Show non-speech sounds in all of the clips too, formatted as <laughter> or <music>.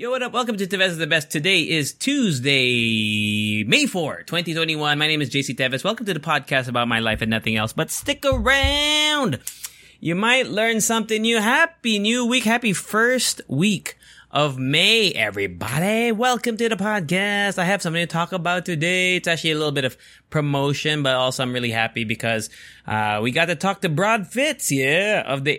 Yo, what up? Welcome to Tevez is the Best. Today is Tuesday, May 4, 2021. My name is JC Tevez. Welcome to the podcast about my life and nothing else, but stick around. You might learn something new. Happy new week. Happy first week of May, everybody. Welcome to the podcast. I have something to talk about today. It's actually a little bit of promotion, but also I'm really happy because uh, we got to talk to Broad Fits, yeah, of the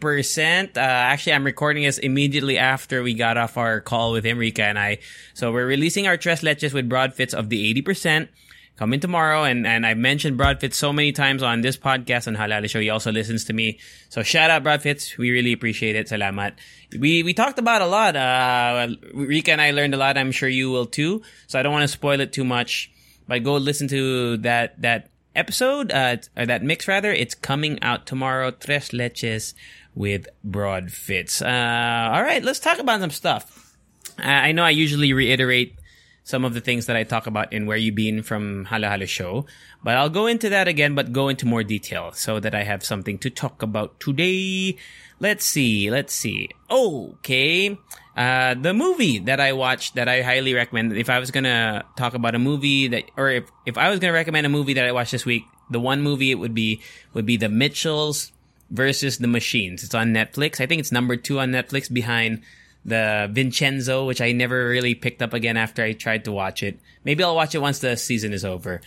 80%. Uh, actually, I'm recording this immediately after we got off our call with Enrica and I. So we're releasing our Tres Leches with Broad Fits of the 80% coming tomorrow. And, and I mentioned Broadfits so many times on this podcast on Halal Show. He also listens to me. So shout out Broadfits. We really appreciate it. Salamat. We, we talked about a lot. Uh, Rika and I learned a lot. I'm sure you will too. So I don't want to spoil it too much, but go listen to that, that episode, uh, or that mix rather. It's coming out tomorrow. Tres leches with broad fits. Uh, all right. Let's talk about some stuff. I know I usually reiterate some of the things that I talk about in Where You Been from Hala Hala Show. But I'll go into that again, but go into more detail so that I have something to talk about today. Let's see, let's see. Okay. Uh, the movie that I watched that I highly recommend, if I was gonna talk about a movie that, or if, if I was gonna recommend a movie that I watched this week, the one movie it would be, would be The Mitchells versus the Machines. It's on Netflix. I think it's number two on Netflix behind the Vincenzo, which I never really picked up again after I tried to watch it. Maybe I'll watch it once the season is over.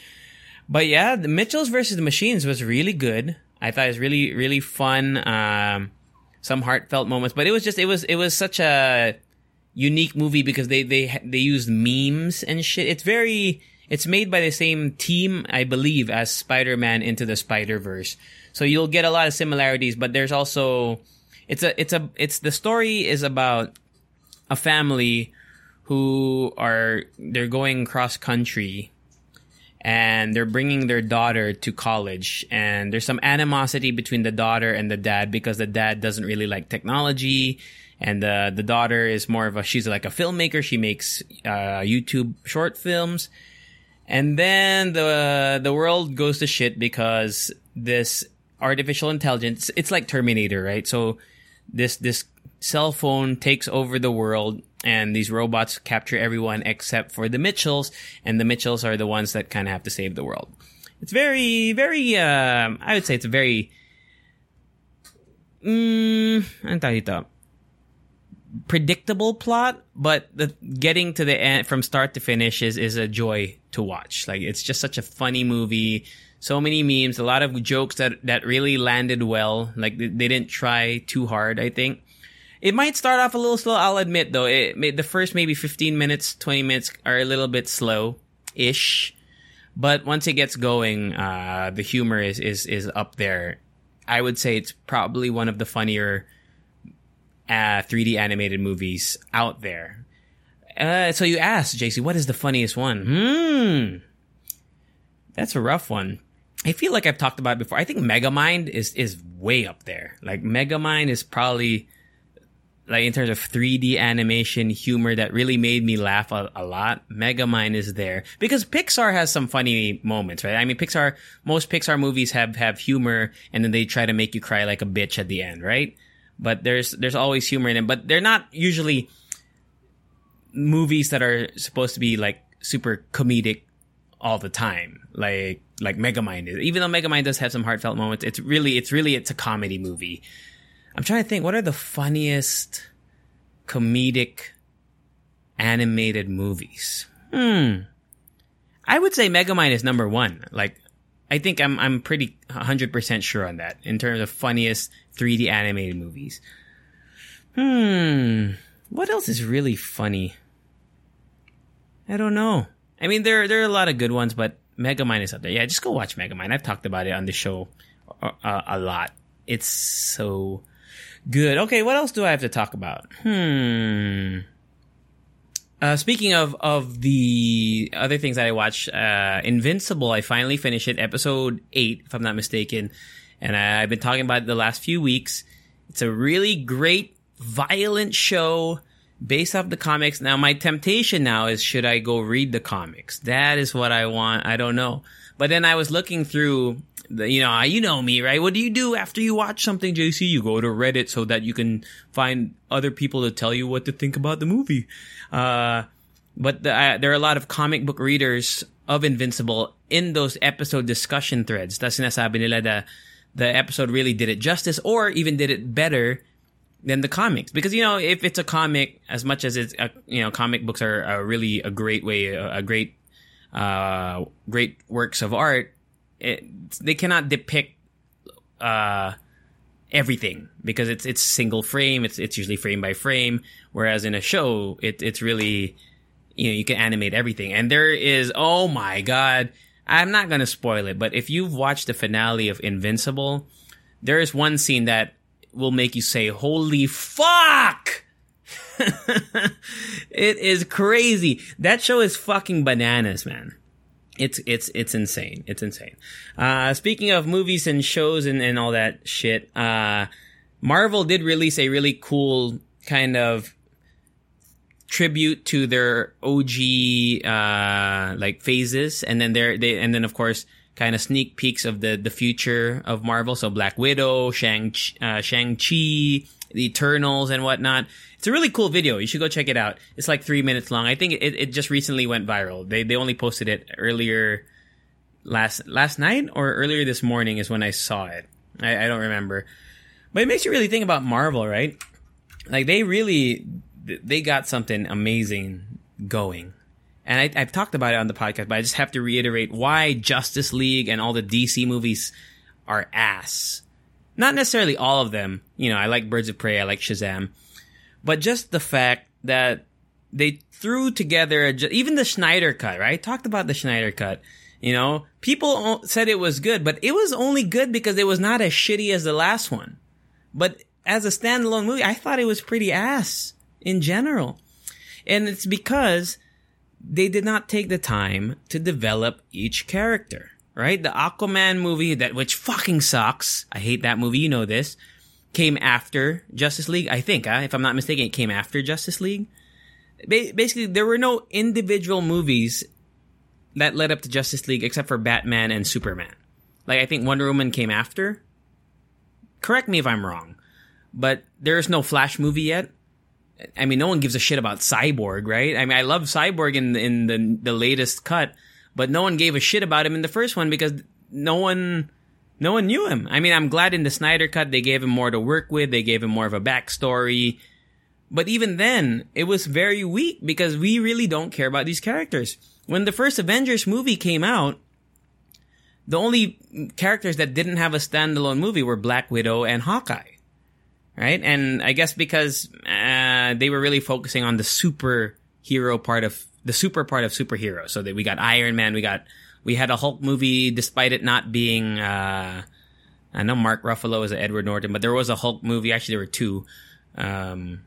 But yeah, the Mitchells versus the Machines was really good. I thought it was really, really fun. Um, some heartfelt moments, but it was just, it was, it was such a unique movie because they, they, they used memes and shit. It's very, it's made by the same team, I believe, as Spider-Man Into the Spider-Verse. So you'll get a lot of similarities, but there's also, it's a, it's a, it's, the story is about a family who are they're going cross country and they're bringing their daughter to college. And there's some animosity between the daughter and the dad because the dad doesn't really like technology and the the daughter is more of a she's like a filmmaker. She makes uh, YouTube short films. And then the the world goes to shit because this artificial intelligence it's like Terminator right? So this this cell phone takes over the world and these robots capture everyone except for the Mitchells, and the Mitchells are the ones that kind of have to save the world. It's very, very, uh, I would say it's a very, mm, predictable plot, but the getting to the end from start to finish is, is a joy to watch. Like, it's just such a funny movie. So many memes, a lot of jokes that, that really landed well. Like, they, they didn't try too hard, I think. It might start off a little slow. I'll admit though, it the first maybe 15 minutes, 20 minutes are a little bit slow ish. But once it gets going, uh, the humor is, is, is up there. I would say it's probably one of the funnier, uh, 3D animated movies out there. Uh, so you asked, JC, what is the funniest one? Hmm. That's a rough one. I feel like I've talked about it before. I think Megamind is, is way up there. Like Megamind is probably like in terms of 3D animation humor that really made me laugh a, a, lot. Megamind is there because Pixar has some funny moments, right? I mean, Pixar, most Pixar movies have, have humor and then they try to make you cry like a bitch at the end, right? But there's, there's always humor in them, but they're not usually movies that are supposed to be like super comedic all the time. Like, like Megamind is. Even though Megamind does have some heartfelt moments, it's really, it's really, it's a comedy movie. I'm trying to think, what are the funniest comedic animated movies? Hmm. I would say Megamind is number one. Like, I think I'm, I'm pretty 100% sure on that in terms of funniest 3D animated movies. Hmm. What else is really funny? I don't know. I mean, there, there are a lot of good ones, but Megamind is up there. Yeah, just go watch Megamind. I've talked about it on the show a, uh, a, lot. It's so Good. Okay, what else do I have to talk about? Hmm. Uh, speaking of of the other things that I watched, uh, Invincible, I finally finished it, episode eight, if I'm not mistaken, and I, I've been talking about it the last few weeks. It's a really great, violent show based off the comics. Now, my temptation now is should I go read the comics? That is what I want. I don't know. But then I was looking through the, you know, you know me, right? What do you do after you watch something, JC? You go to Reddit so that you can find other people to tell you what to think about the movie. Uh, but the, there are a lot of comic book readers of Invincible in those episode discussion threads. That's sinasabi nila the, the episode really did it justice or even did it better than the comics. Because, you know, if it's a comic, as much as it's, a, you know, comic books are, really a great way, a, a great, uh, great works of art, it, they cannot depict, uh, everything because it's it's single frame. It's it's usually frame by frame. Whereas in a show, it it's really you know you can animate everything. And there is oh my god, I'm not gonna spoil it, but if you've watched the finale of Invincible, there is one scene that will make you say, "Holy fuck!" <laughs> it is crazy. That show is fucking bananas, man it's it's it's insane. It's insane. Uh, speaking of movies and shows and, and all that shit, uh, Marvel did release a really cool kind of tribute to their OG uh, like phases, and then there they and then of course kind of sneak peeks of the the future of Marvel. So Black Widow, Shang uh, Shang Chi, the Eternals, and whatnot. It's a really cool video. You should go check it out. It's like three minutes long. I think it, it just recently went viral. They they only posted it earlier last last night or earlier this morning is when I saw it. I, I don't remember, but it makes you really think about Marvel, right? Like they really they got something amazing going. And I, have talked about it on the podcast, but I just have to reiterate why Justice League and all the DC movies are ass. Not necessarily all of them. You know, I like Birds of Prey, I like Shazam but just the fact that they threw together even the Snyder cut, right? Talked about the Snyder cut. You know, people said it was good, but it was only good because it was not as shitty as the last one. But as a standalone movie, I thought it was pretty ass in general. And it's because they did not take the time to develop each character, right? The Aquaman movie that, which fucking sucks. I hate that movie. You know this came after Justice League. I think, uh, if I'm not mistaken, it came after Justice League. Ba- basically, there were no individual movies that led up to Justice League except for Batman and Superman. Like, I think Wonder Woman came after. Correct me if I'm wrong, but there's no Flash movie yet. I mean, no one gives a shit about Cyborg, right? I mean, I love Cyborg in in the the latest cut, but no one gave a shit about him in the first one because no one no one knew him. I mean, I'm glad in the Snyder cut they gave him more to work with. They gave him more of a backstory. But even then, it was very weak because we really don't care about these characters. When the first Avengers movie came out, the only characters that didn't have a standalone movie were Black Widow and Hawkeye. Right? And I guess because uh, they were really focusing on the superhero part of the super part of superheroes. So that we got Iron Man, we got we had a Hulk movie, despite it not being. Uh, I know Mark Ruffalo is Edward Norton, but there was a Hulk movie. Actually, there were two. Um,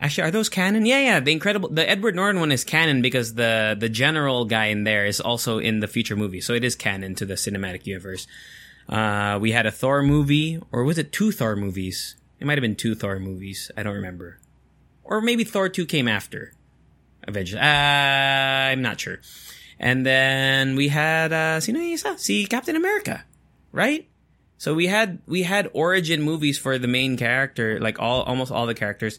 actually, are those canon? Yeah, yeah. The incredible, the Edward Norton one is canon because the the general guy in there is also in the future movie, so it is canon to the cinematic universe. Uh, we had a Thor movie, or was it two Thor movies? It might have been two Thor movies. I don't remember, or maybe Thor two came after Avengers. Uh, I'm not sure. And then we had, uh? Si Captain America, right? So we had, we had origin movies for the main character, like all, almost all the characters.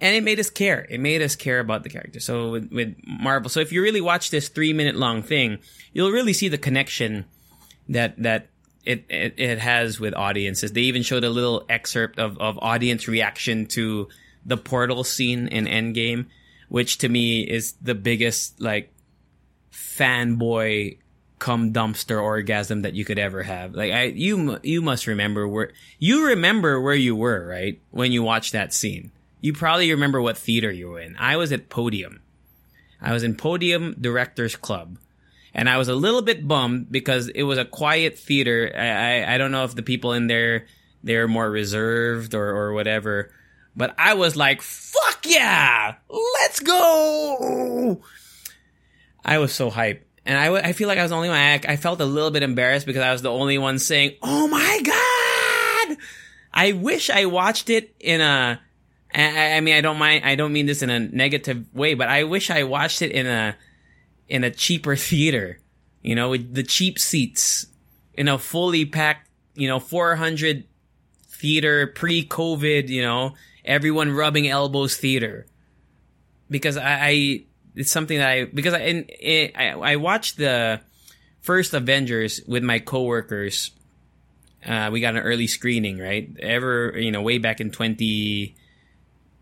And it made us care. It made us care about the character. So with, with Marvel, so if you really watch this three minute long thing, you'll really see the connection that, that it, it, it has with audiences. They even showed a little excerpt of, of audience reaction to the portal scene in Endgame, which to me is the biggest, like, fanboy come dumpster orgasm that you could ever have. Like I, you, you must remember where you remember where you were, right? When you watched that scene, you probably remember what theater you were in. I was at Podium. I was in Podium Directors Club, and I was a little bit bummed because it was a quiet theater. I, I, I don't know if the people in there they're more reserved or or whatever. But I was like, fuck yeah, let's go. I was so hyped. And I, I feel like I was the only one. I, I felt a little bit embarrassed because I was the only one saying, "Oh my god!" I wish I watched it in a. I, I mean, I don't mind. I don't mean this in a negative way, but I wish I watched it in a in a cheaper <laughs> theater. You know, with the cheap seats in a fully packed, you know, 400 theater pre-COVID. You know, everyone rubbing elbows theater. Because I, I it's something that I because I in, in, I, I watched the first Avengers with my coworkers. Uh, we got an early screening, right? Ever you know, way back in 20,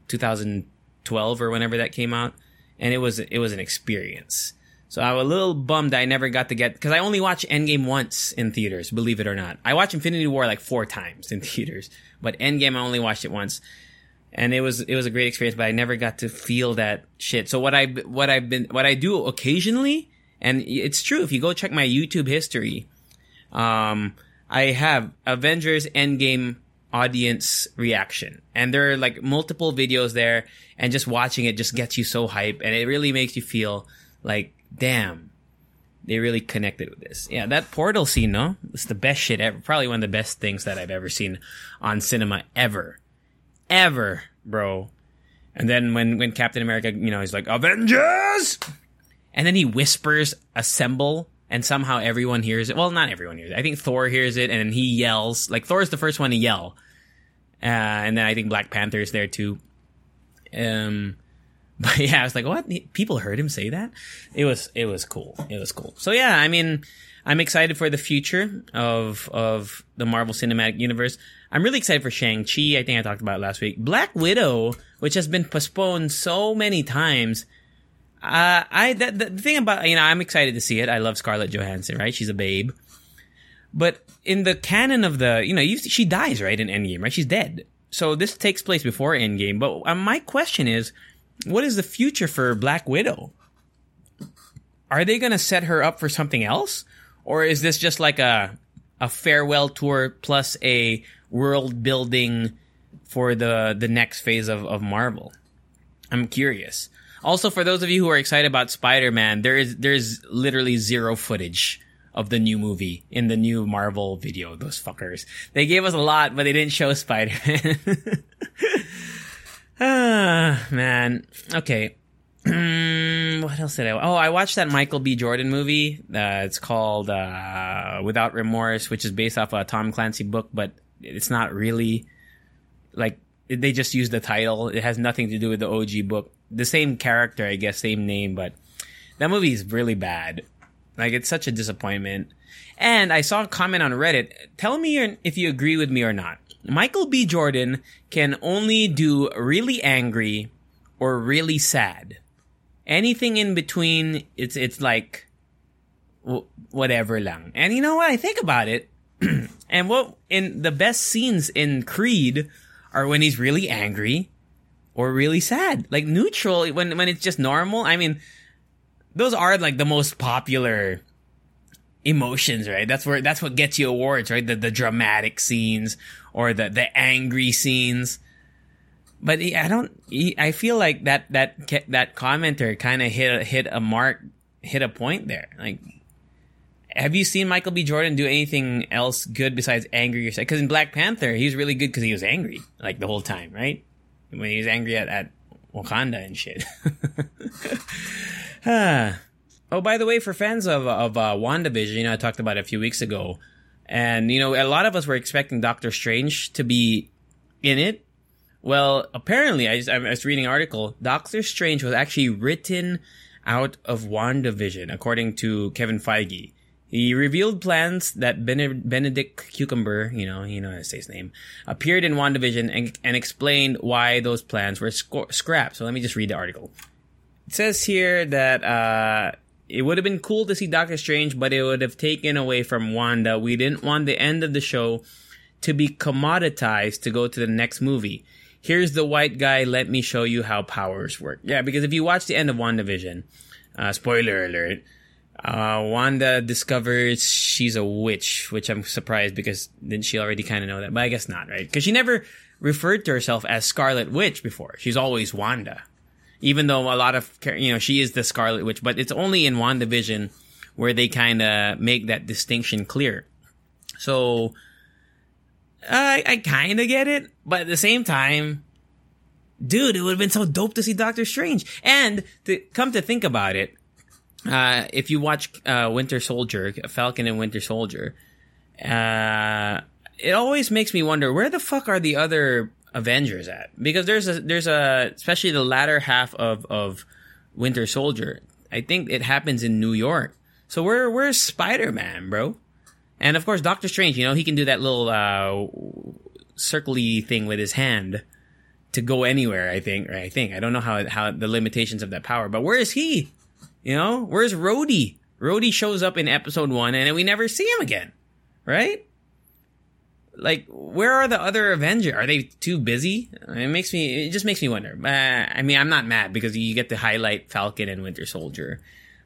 2012 or whenever that came out, and it was it was an experience. So I was a little bummed I never got to get because I only watched Endgame once in theaters. Believe it or not, I watched Infinity War like four times in <laughs> theaters, but Endgame I only watched it once and it was it was a great experience but i never got to feel that shit so what i what i've been what i do occasionally and it's true if you go check my youtube history um i have avengers endgame audience reaction and there are like multiple videos there and just watching it just gets you so hype and it really makes you feel like damn they really connected with this. Yeah, that portal scene, no? It's the best shit ever. Probably one of the best things that I've ever seen on cinema ever ever, bro. And then when when Captain America, you know, he's like Avengers, and then he whispers "Assemble," and somehow everyone hears it. Well, not everyone hears it. I think Thor hears it, and he yells. Like Thor is the first one to yell, uh, and then I think Black Panther is there too. Um, but yeah, I was like, what? People heard him say that? It was it was cool. It was cool. So yeah, I mean, I'm excited for the future of of the Marvel Cinematic Universe. I'm really excited for Shang-Chi. I think I talked about last week. Black Widow, which has been postponed so many times. Uh, I, the, the thing about, you know, I'm excited to see it. I love Scarlett Johansson, right? She's a babe. But in the canon of the, you know, you, she dies, right, in Endgame, right? She's dead. So this takes place before Endgame. But uh, my question is, what is the future for Black Widow? Are they going to set her up for something else? Or is this just like a, a farewell tour plus a world building for the the next phase of, of Marvel. I'm curious. Also, for those of you who are excited about Spider-Man, there is there's literally zero footage of the new movie in the new Marvel video. Those fuckers. They gave us a lot, but they didn't show Spider-Man. <laughs> ah, man. Okay. <clears throat> what else did I? Oh, I watched that Michael B. Jordan movie. Uh, it's called uh, Without Remorse, which is based off a Tom Clancy book, but it's not really like they just use the title. It has nothing to do with the OG book. The same character, I guess, same name, but that movie is really bad. Like it's such a disappointment. And I saw a comment on Reddit. Tell me if you agree with me or not. Michael B. Jordan can only do really angry or really sad. Anything in between, it's it's like whatever lang. And you know what? I think about it. <clears throat> and what in the best scenes in Creed are when he's really angry or really sad. Like neutral when when it's just normal. I mean, those are like the most popular emotions, right? That's where that's what gets you awards, right? The the dramatic scenes or the the angry scenes. But I don't. I feel like that that that commenter kind of hit hit a mark, hit a point there. Like have you seen Michael B. Jordan do anything else good besides angry yourself? Because in Black Panther, he was really good because he was angry like the whole time, right? When he was angry at, at Wakanda and shit. <laughs> ah. Oh, by the way, for fans of of uh, WandaVision, you know, I talked about a few weeks ago, and you know, a lot of us were expecting Doctor Strange to be in it. Well, apparently, I, just, I was reading an article. Doctor Strange was actually written out of WandaVision, according to Kevin Feige. He revealed plans that Benedict Cucumber, you know, you know how to say his name, appeared in WandaVision and, and explained why those plans were sc- scrapped. So let me just read the article. It says here that uh, it would have been cool to see Doctor Strange, but it would have taken away from Wanda. We didn't want the end of the show to be commoditized to go to the next movie. Here's the white guy. Let me show you how powers work. Yeah, because if you watch the end of WandaVision, uh, spoiler alert, Uh, Wanda discovers she's a witch, which I'm surprised because didn't she already kind of know that? But I guess not, right? Because she never referred to herself as Scarlet Witch before. She's always Wanda. Even though a lot of, you know, she is the Scarlet Witch, but it's only in WandaVision where they kind of make that distinction clear. So, I, I kind of get it, but at the same time, dude, it would have been so dope to see Doctor Strange. And to come to think about it, uh, if you watch uh, Winter Soldier, Falcon and Winter Soldier, uh, it always makes me wonder where the fuck are the other Avengers at? Because there's a there's a especially the latter half of of Winter Soldier. I think it happens in New York. So where where's Spider Man, bro? And of course, Doctor Strange. You know he can do that little uh, circly thing with his hand to go anywhere. I think. I think. I don't know how how the limitations of that power. But where is he? You know, where's Rhodey? Rhodey shows up in episode one, and we never see him again. Right? Like, where are the other Avengers? Are they too busy? It makes me. It just makes me wonder. Uh, I mean, I'm not mad because you get to highlight Falcon and Winter Soldier.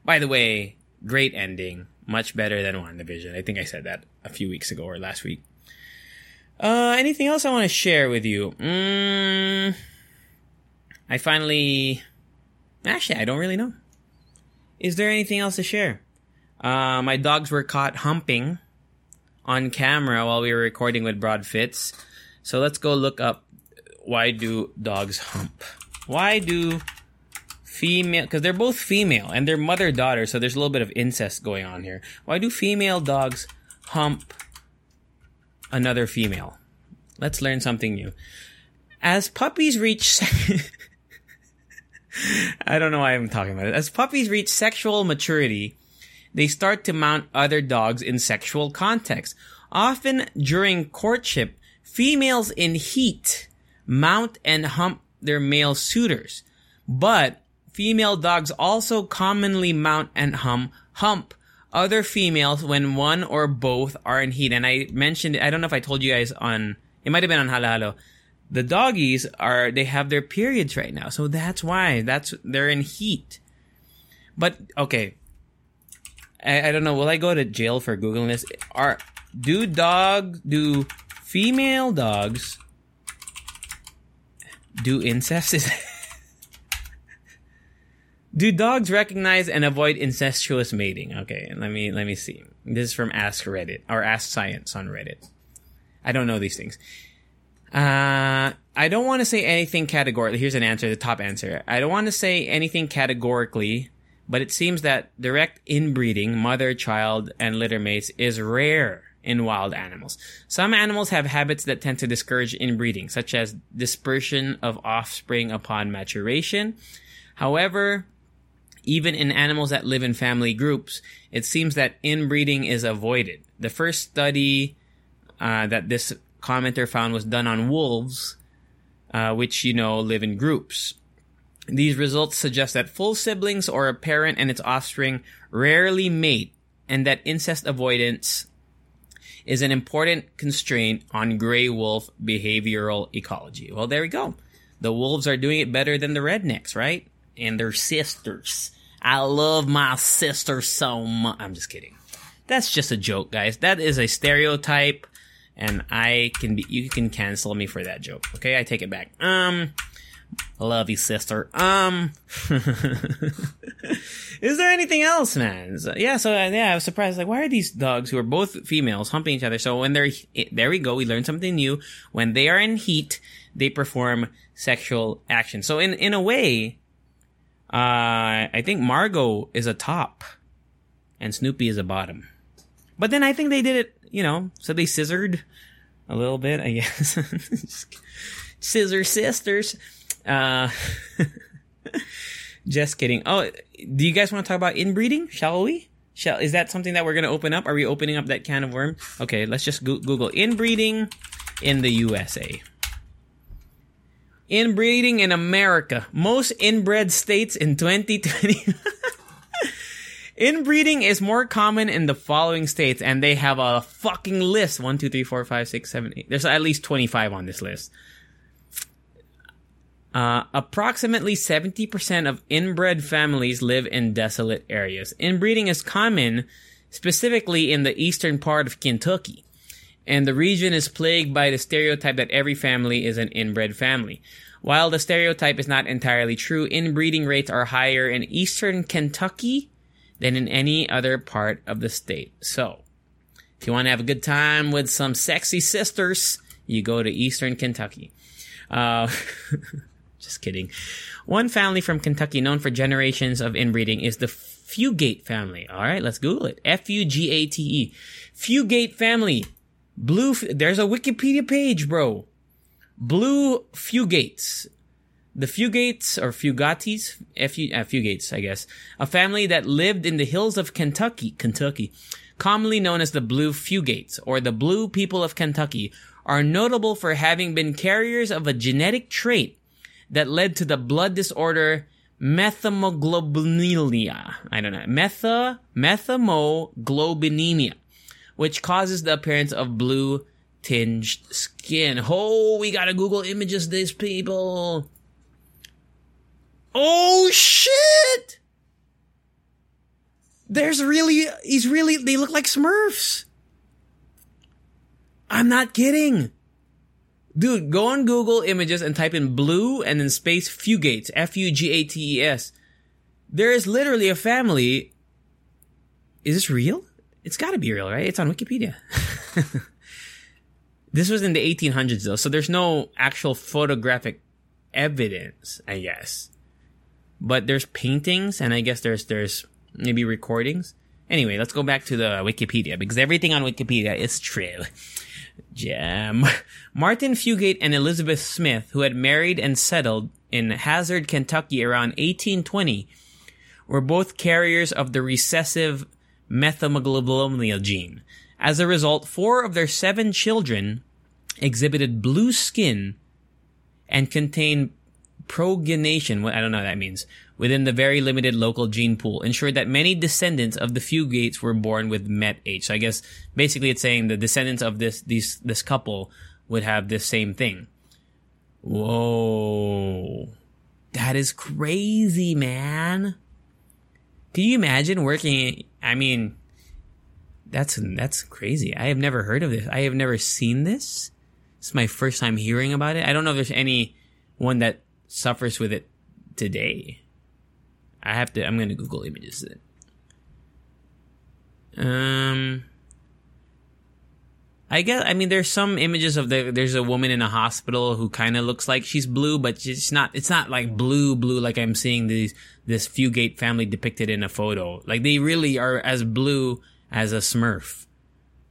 By the way, great ending. Much better than WandaVision. I think I said that a few weeks ago or last week. Uh, anything else I want to share with you? Mm, I finally. Actually, I don't really know. Is there anything else to share? Uh, my dogs were caught humping on camera while we were recording with Broad Fits. So let's go look up why do dogs hump? Why do female because they're both female and they're mother daughter so there's a little bit of incest going on here why do female dogs hump another female let's learn something new as puppies reach <laughs> i don't know why i'm talking about it as puppies reach sexual maturity they start to mount other dogs in sexual context often during courtship females in heat mount and hump their male suitors but Female dogs also commonly mount and hum, hump other females when one or both are in heat. And I mentioned, I don't know if I told you guys on, it might have been on Halo Halo. The doggies are, they have their periods right now. So that's why, that's, they're in heat. But, okay. I, I don't know, will I go to jail for Googling this? Are, do dogs, do female dogs do incest? <laughs> Do dogs recognize and avoid incestuous mating? Okay, let me let me see. This is from Ask Reddit or Ask Science on Reddit. I don't know these things. Uh, I don't want to say anything categorically. Here's an answer, the top answer. I don't want to say anything categorically, but it seems that direct inbreeding, mother, child, and littermates is rare in wild animals. Some animals have habits that tend to discourage inbreeding, such as dispersion of offspring upon maturation. However, even in animals that live in family groups, it seems that inbreeding is avoided. The first study uh, that this commenter found was done on wolves, uh, which, you know, live in groups. These results suggest that full siblings or a parent and its offspring rarely mate, and that incest avoidance is an important constraint on gray wolf behavioral ecology. Well, there we go. The wolves are doing it better than the rednecks, right? And their sisters. I love my sister so much. I'm just kidding. That's just a joke, guys. That is a stereotype, and I can be. You can cancel me for that joke. Okay, I take it back. Um, love you, sister. Um, <laughs> <laughs> is there anything else, man? So, yeah. So uh, yeah, I was surprised. Like, why are these dogs who are both females humping each other? So when they're there, we go. We learn something new. When they are in heat, they perform sexual action. So in in a way, uh, I think Margot is a top, and Snoopy is a bottom. But then I think they did it, you know, so they scissored a little bit, I guess. <laughs> Scissor sisters. Uh, <laughs> just kidding. Oh, do you guys want to talk about inbreeding? Shall we? Shall is that something that we're going to open up? Are we opening up that can of worms? Okay, let's just go- Google inbreeding in the USA. Inbreeding in America. Most inbred states in 2020. <laughs> Inbreeding is more common in the following states, and they have a fucking list. One, two, three, four, five, six, seven, eight. There's at least 25 on this list. Uh, approximately 70% of inbred families live in desolate areas. Inbreeding is common specifically in the eastern part of Kentucky. And the region is plagued by the stereotype that every family is an inbred family. While the stereotype is not entirely true, inbreeding rates are higher in eastern Kentucky than in any other part of the state. So, if you want to have a good time with some sexy sisters, you go to eastern Kentucky. Uh, <laughs> Just kidding. One family from Kentucky known for generations of inbreeding is the Fugate family. All right, let's Google it. F U G A T E. Fugate family. Blue. There's a Wikipedia page, bro. Blue Fugates. The Fugates or Fugatis, F U, uh, Fugates, I guess, a family that lived in the hills of Kentucky, Kentucky, commonly known as the Blue Fugates or the Blue People of Kentucky, are notable for having been carriers of a genetic trait that led to the blood disorder methemoglobinemia. I don't know. Metha, methemoglobinemia, which causes the appearance of blue tinged skin. Oh, we gotta Google images this people. Oh shit! There's really, he's really, they look like Smurfs. I'm not kidding. Dude, go on Google Images and type in blue and then space Fugates, F-U-G-A-T-E-S. There is literally a family. Is this real? It's gotta be real, right? It's on Wikipedia. <laughs> this was in the 1800s though, so there's no actual photographic evidence, I guess. But there's paintings and I guess there's, there's maybe recordings. Anyway, let's go back to the Wikipedia because everything on Wikipedia is true. <laughs> Jam. <laughs> Martin Fugate and Elizabeth Smith, who had married and settled in Hazard, Kentucky around 1820, were both carriers of the recessive methemoglobinemia gene. As a result, four of their seven children exhibited blue skin and contained progenation, I don't know what that means, within the very limited local gene pool, ensured that many descendants of the Fugates were born with MET-H. So I guess basically it's saying the descendants of this, these, this couple would have this same thing. Whoa. That is crazy, man. Can you imagine working? I mean, that's, that's crazy. I have never heard of this. I have never seen this. It's my first time hearing about it. I don't know if there's any one that suffers with it today. I have to. I'm to Google images. Um, I guess. I mean, there's some images of the. There's a woman in a hospital who kind of looks like she's blue, but she's not. It's not like blue, blue like I'm seeing these this Fugate family depicted in a photo. Like they really are as blue as a Smurf.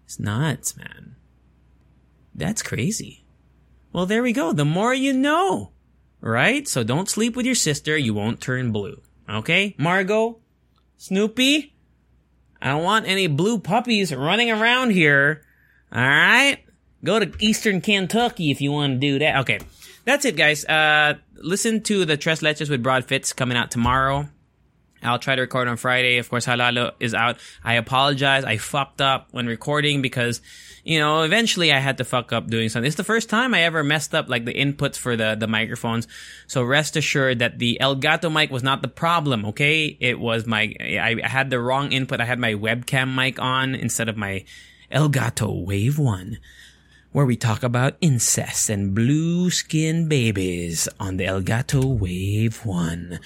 It's nuts, man. That's crazy. Well, there we go. The more you know right? So don't sleep with your sister. You won't turn blue. Okay? Margot? Snoopy? I don't want any blue puppies running around here. Alright? Go to Eastern Kentucky if you want to do that. Okay. That's it, guys. Uh, listen to the Tres Leches with Broad Fits coming out tomorrow. I'll try to record on Friday. Of course, Halalo is out. I apologize. I fucked up when recording because, you know, eventually I had to fuck up doing something. It's the first time I ever messed up like the inputs for the, the microphones. So rest assured that the Elgato mic was not the problem. Okay. It was my, I had the wrong input. I had my webcam mic on instead of my Elgato Wave 1 where we talk about incest and blue skin babies on the Elgato Wave 1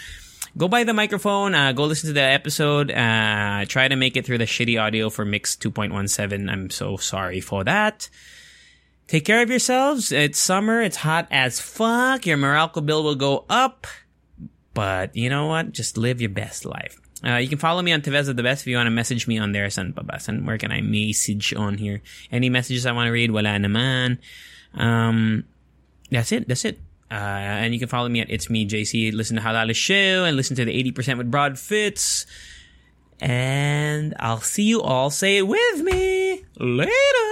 go buy the microphone, uh, go listen to the episode, uh, try to make it through the shitty audio for Mix 2.17. I'm so sorry for that. Take care of yourselves. It's summer. It's hot as fuck. Your Meralco bill will go up. But you know what? Just live your best life. Uh, you can follow me on Tevez of the Best if you want to message me on there. San Babasan. Where can I message on here? Any messages I want to read? Wala naman. Um, that's it. That's it. Uh, and you can follow me at It's Me JC. Listen to Halal Show and listen to the 80% with Broad Fits. And I'll see you all. Say it with me later.